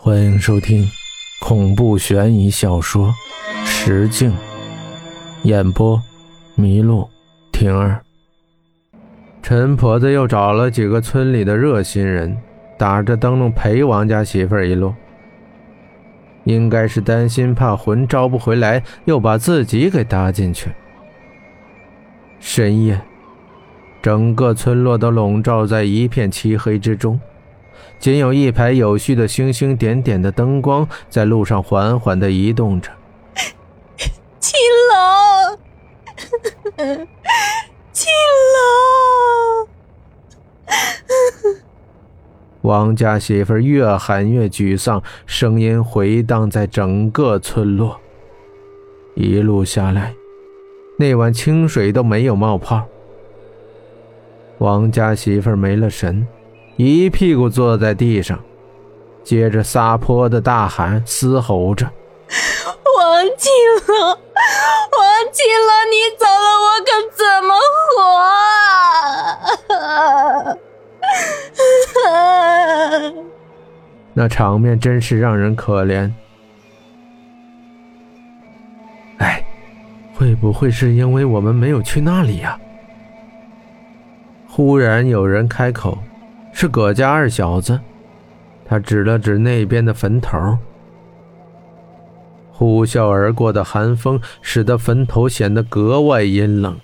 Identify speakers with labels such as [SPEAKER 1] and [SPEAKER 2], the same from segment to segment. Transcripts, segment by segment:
[SPEAKER 1] 欢迎收听恐怖悬疑小说《石镜》，演播：麋鹿婷儿。陈婆子又找了几个村里的热心人，打着灯笼陪王家媳妇儿一路。应该是担心怕魂招不回来，又把自己给搭进去。深夜，整个村落都笼罩在一片漆黑之中。仅有一排有序的星星点点的灯光在路上缓缓的移动着。
[SPEAKER 2] 青龙，青龙！
[SPEAKER 1] 王家媳妇越喊越沮丧，声音回荡在整个村落。一路下来，那碗清水都没有冒泡。王家媳妇没了神。一屁股坐在地上，接着撒泼的大喊、嘶吼着：“
[SPEAKER 2] 王庆龙，王庆龙，你走了，我可怎么活
[SPEAKER 1] 啊？” 那场面真是让人可怜。哎，会不会是因为我们没有去那里呀？忽然有人开口。是葛家二小子，他指了指那边的坟头。呼啸而过的寒风使得坟头显得格外阴冷。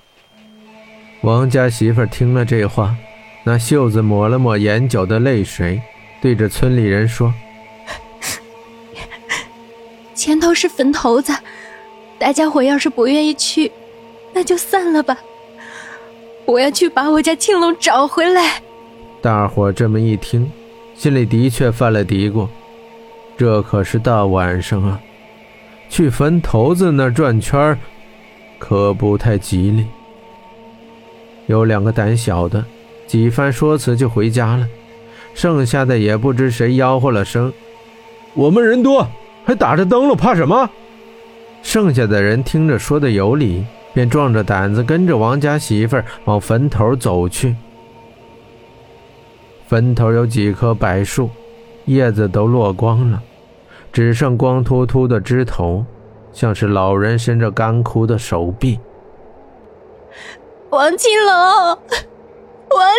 [SPEAKER 1] 王家媳妇听了这话，那袖子抹了抹眼角的泪水，对着村里人说：“
[SPEAKER 2] 前头是坟头子，大家伙要是不愿意去，那就散了吧。我要去把我家青龙找回来。”
[SPEAKER 1] 大伙这么一听，心里的确犯了嘀咕：这可是大晚上啊，去坟头子那转圈可不太吉利。有两个胆小的，几番说辞就回家了；剩下的也不知谁吆喝了声：“我们人多，还打着灯笼，怕什么？”剩下的人听着说的有理，便壮着胆子跟着王家媳妇往坟头走去。坟头有几棵柏树，叶子都落光了，只剩光秃秃的枝头，像是老人伸着干枯的手臂。
[SPEAKER 2] 王金龙，王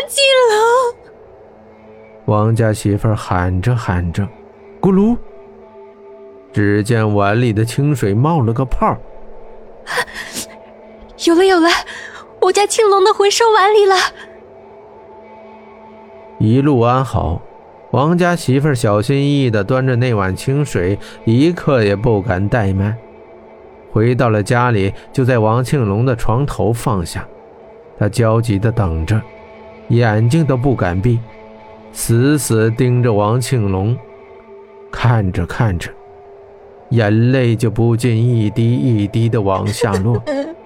[SPEAKER 2] 金龙！
[SPEAKER 1] 王家媳妇喊着喊着，咕噜，只见碗里的清水冒了个泡。
[SPEAKER 2] 有了有了，我家青龙的魂收碗里了。
[SPEAKER 1] 一路安好，王家媳妇小心翼翼地端着那碗清水，一刻也不敢怠慢。回到了家里，就在王庆龙的床头放下。他焦急地等着，眼睛都不敢闭，死死盯着王庆龙。看着看着，眼泪就不禁一滴一滴地往下落。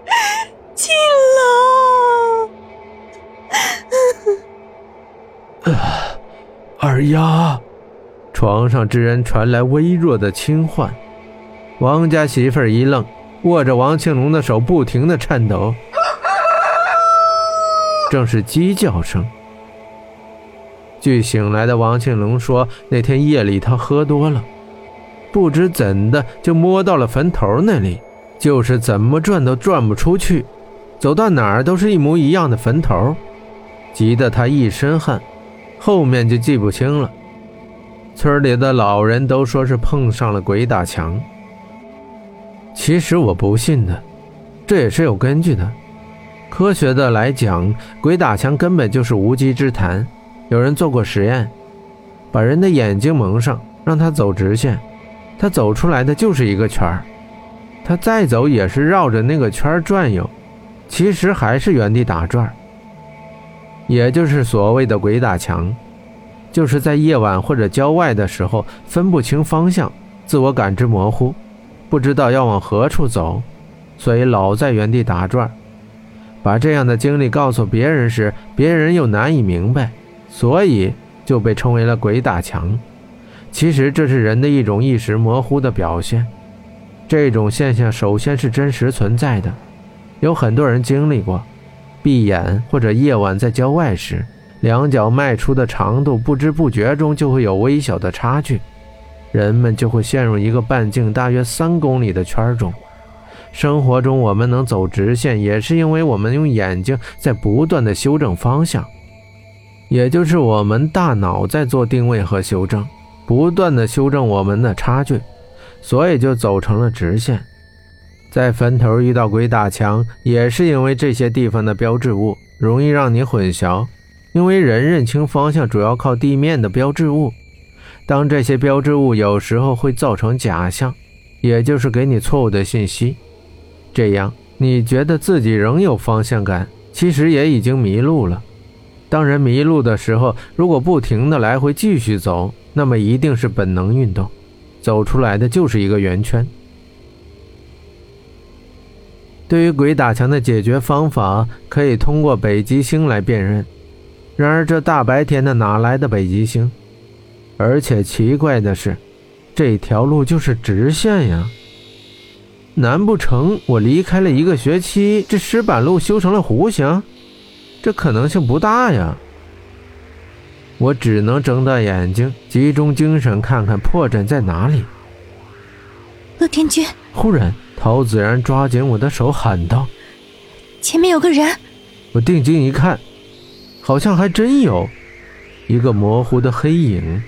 [SPEAKER 1] 二丫，床上之人传来微弱的轻唤。王家媳妇一愣，握着王庆龙的手不停的颤抖，正是鸡叫声。据醒来的王庆龙说，那天夜里他喝多了，不知怎的就摸到了坟头那里，就是怎么转都转不出去，走到哪儿都是一模一样的坟头，急得他一身汗。后面就记不清了。村里的老人都说是碰上了鬼打墙。其实我不信的，这也是有根据的。科学的来讲，鬼打墙根本就是无稽之谈。有人做过实验，把人的眼睛蒙上，让他走直线，他走出来的就是一个圈儿。他再走也是绕着那个圈转悠，其实还是原地打转。也就是所谓的鬼打墙，就是在夜晚或者郊外的时候分不清方向，自我感知模糊，不知道要往何处走，所以老在原地打转。把这样的经历告诉别人时，别人又难以明白，所以就被称为了鬼打墙。其实这是人的一种意识模糊的表现。这种现象首先是真实存在的，有很多人经历过。闭眼或者夜晚在郊外时，两脚迈出的长度不知不觉中就会有微小的差距。人们就会陷入一个半径大约三公里的圈中。生活中，我们能走直线，也是因为我们用眼睛在不断的修正方向，也就是我们大脑在做定位和修正，不断的修正我们的差距，所以就走成了直线。在坟头遇到鬼打墙，也是因为这些地方的标志物容易让你混淆，因为人认清方向主要靠地面的标志物，当这些标志物有时候会造成假象，也就是给你错误的信息。这样，你觉得自己仍有方向感，其实也已经迷路了。当人迷路的时候，如果不停的来回继续走，那么一定是本能运动，走出来的就是一个圆圈。对于鬼打墙的解决方法，可以通过北极星来辨认。然而这大白天的哪来的北极星？而且奇怪的是，这条路就是直线呀。难不成我离开了一个学期，这石板路修成了弧形？这可能性不大呀。我只能睁大眼睛，集中精神看看破绽在哪里。
[SPEAKER 2] 乐天君，
[SPEAKER 1] 忽然，陶子然抓紧我的手喊道：“
[SPEAKER 2] 前面有个人！”
[SPEAKER 1] 我定睛一看，好像还真有一个模糊的黑影，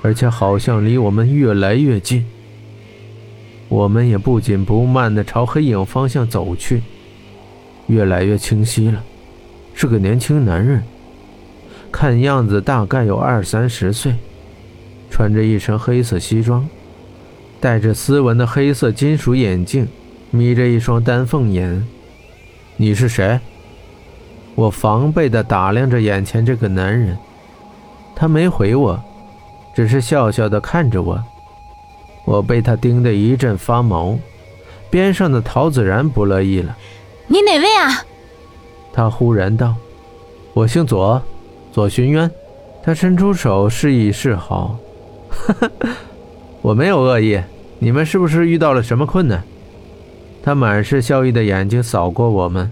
[SPEAKER 1] 而且好像离我们越来越近。我们也不紧不慢地朝黑影方向走去，越来越清晰了，是个年轻男人，看样子大概有二三十岁，穿着一身黑色西装，戴着斯文的黑色金属眼镜，眯着一双丹凤眼。你是谁？我防备地打量着眼前这个男人，他没回我，只是笑笑地看着我。我被他盯得一阵发毛，边上的陶子然不乐意了：“
[SPEAKER 2] 你哪位啊？”
[SPEAKER 1] 他忽然道：“我姓左，左寻渊。”他伸出手示意示好：“哈哈，我没有恶意，你们是不是遇到了什么困难？”他满是笑意的眼睛扫过我们。